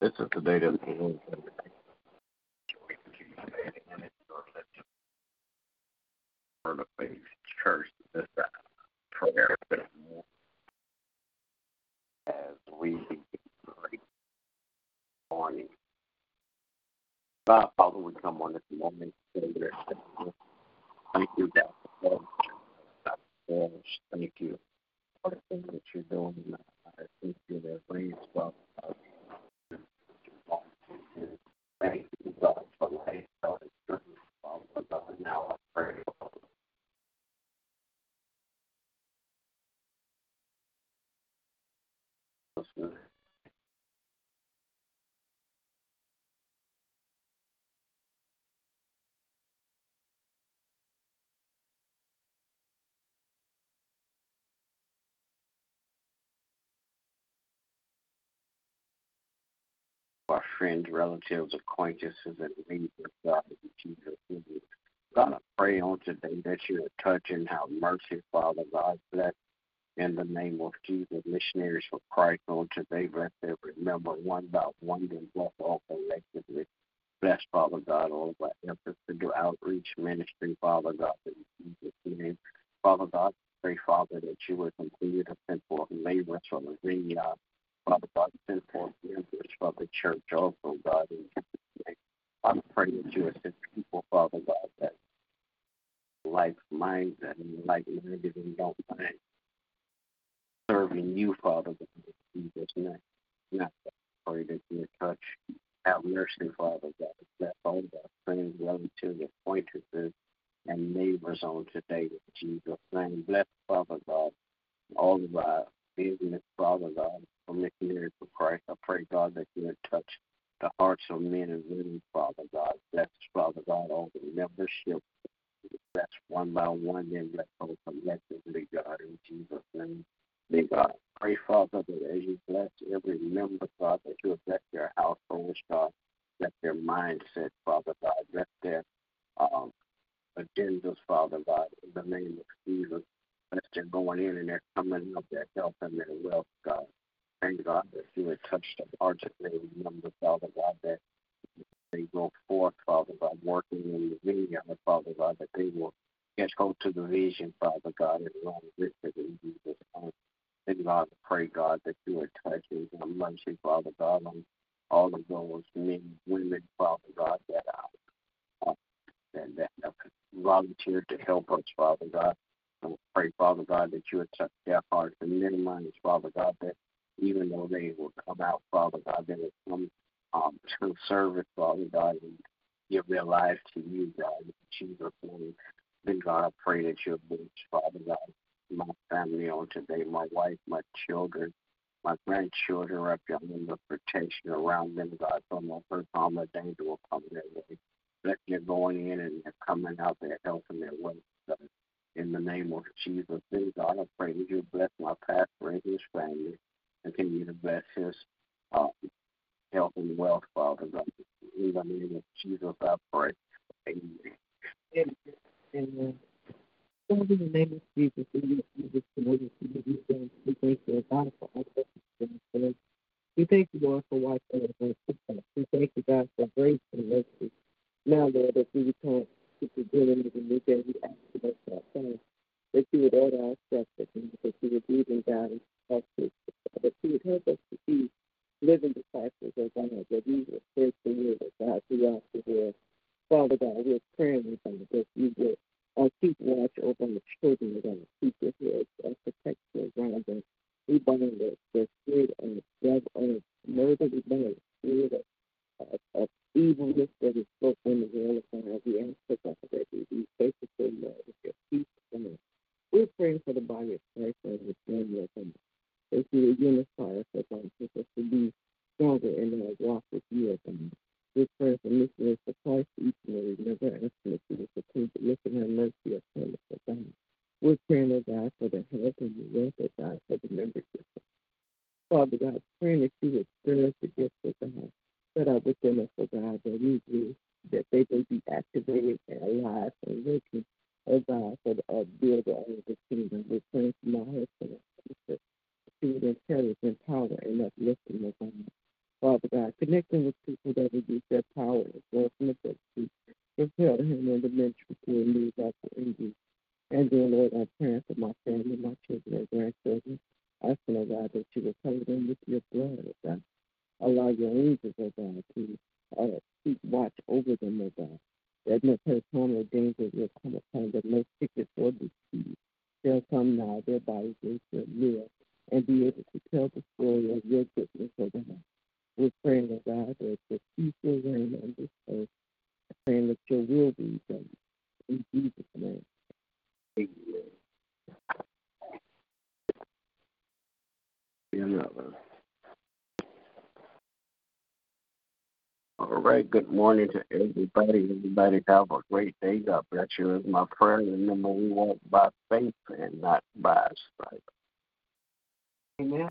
This is the day that the Lord the faith church this prayer as we begin morning. God, Father, we come on this morning. Thank you, God. Thank you for the things that you're doing in our lives. Thank you that brings about Thank you, God, for life, God, and strength. Father, God, now I pray, Father. Our friends, relatives, acquaintances, and leaders, God, Jesus'. God, I pray on today that you are touching, how mercy, Father God, bless in the name of Jesus, missionaries for Christ on today, bless every member one by one, and bless all collectively. Bless, Father God, all of our efforts to do outreach ministry, Father God, in Jesus' name. Father God, pray, Father, that you would continue to send forth laborers from the vineyard Father God, send forth members for the church also, God. I pray that you assist people, Father God, that like minds and like minded and don't mind serving you, Father God, in Jesus' name. Not pray that you touch, have mercy, Father God. Bless all of our friends, relatives, acquaintances, and neighbors on today in Jesus' name. Bless, Father God, all of our business, Father God, for missionaries for Christ. I pray, God, that you touch the hearts of men and women, Father God. Bless, Father God, all the membership. Bless one by one, then bless all collectively, God, in Jesus' name. May God pray, Father, that as you bless every member, God, that you bless their households, God, bless their mindset, Father God, bless their um, agendas, Father God, in the name of Jesus. Bless their going in and they're coming up, their health and their wealth, God. Thank God that you would touch the hearts of their members, Father God, that they go forth, Father God, working in the vineyard, Father God, that they will get hold to the vision, Father God, and run with it in Jesus' name. Thank God, to pray, God, that you would touch have mercy, Father God, on all of those men, women, Father God, that are uh, that, that have volunteered to help us, Father God. I pray, Father God, that you would touch their hearts and minds, Father God, that even though they will come out, Father God, they will come um, to service, Father God, and give their lives to you, God, in Jesus' name. Then, God, I pray that you'll bless, Father God, my family on today, my wife, my children, my grandchildren, wrap your arms of protection around them, God, from no hurt, harm, or danger will come their way. Let their going in and their coming out, their health and their wealth. In the name of Jesus, then, God, I pray that you bless my pastor and his family. Continue to bless his uh, health and wealth, Father God. In the name of Jesus, I pray. Amen. Amen. Lord, in the name of Jesus, we thank you, God, for all that We thank you, Lord, for watching us. We thank you, God, for grace and mercy. Now, Lord, as we return to the beginning the new day, we ask you that our time, that you would order our steps, that you would lead and guide us, that you would help us to be living disciples of God, that we will spread the word of God throughout the world. Father God, we're praying, God, that you would and keep watch over the children of Keep your heads and protect your ground. We bind the, the spirit of love and murder. We bind the spirit of, of, of evilness that is spoken in the world of God. We ask for God that we be faithful to love with your peace and love. We're praying for the body of Christ and the family of God. That you will unify us, O God, to be stronger in our walk with you, O God. We're praying for that you would stir the gifts of God, set up within us, oh God, that we do, that they may be activated and alive and working, oh God, for the uh, build of the kingdom. We're praying for my husband, and courage and power and uplifting, oh God. Father God, connecting with people that will use their power and growth and ability. Propel him in the ministry to a new level. And dear Lord, I'm praying for my family, my children and grandchildren. God, that you will cover them with your blood, oh God. Allow your angels, oh God, to uh, keep watch over them, oh God. That no harm, or danger will come upon them, no sickness or disease. They'll come now, their bodies will live and be able to tell the story of your goodness, oh God. We're praying, oh God, that the peace will reign on this earth. Praying that your will be done. In Jesus' name. Amen. Another. All right, good morning to everybody. Everybody have a great day. God bless you is my prayer. Remember, we walk by faith and not by sight. Amen.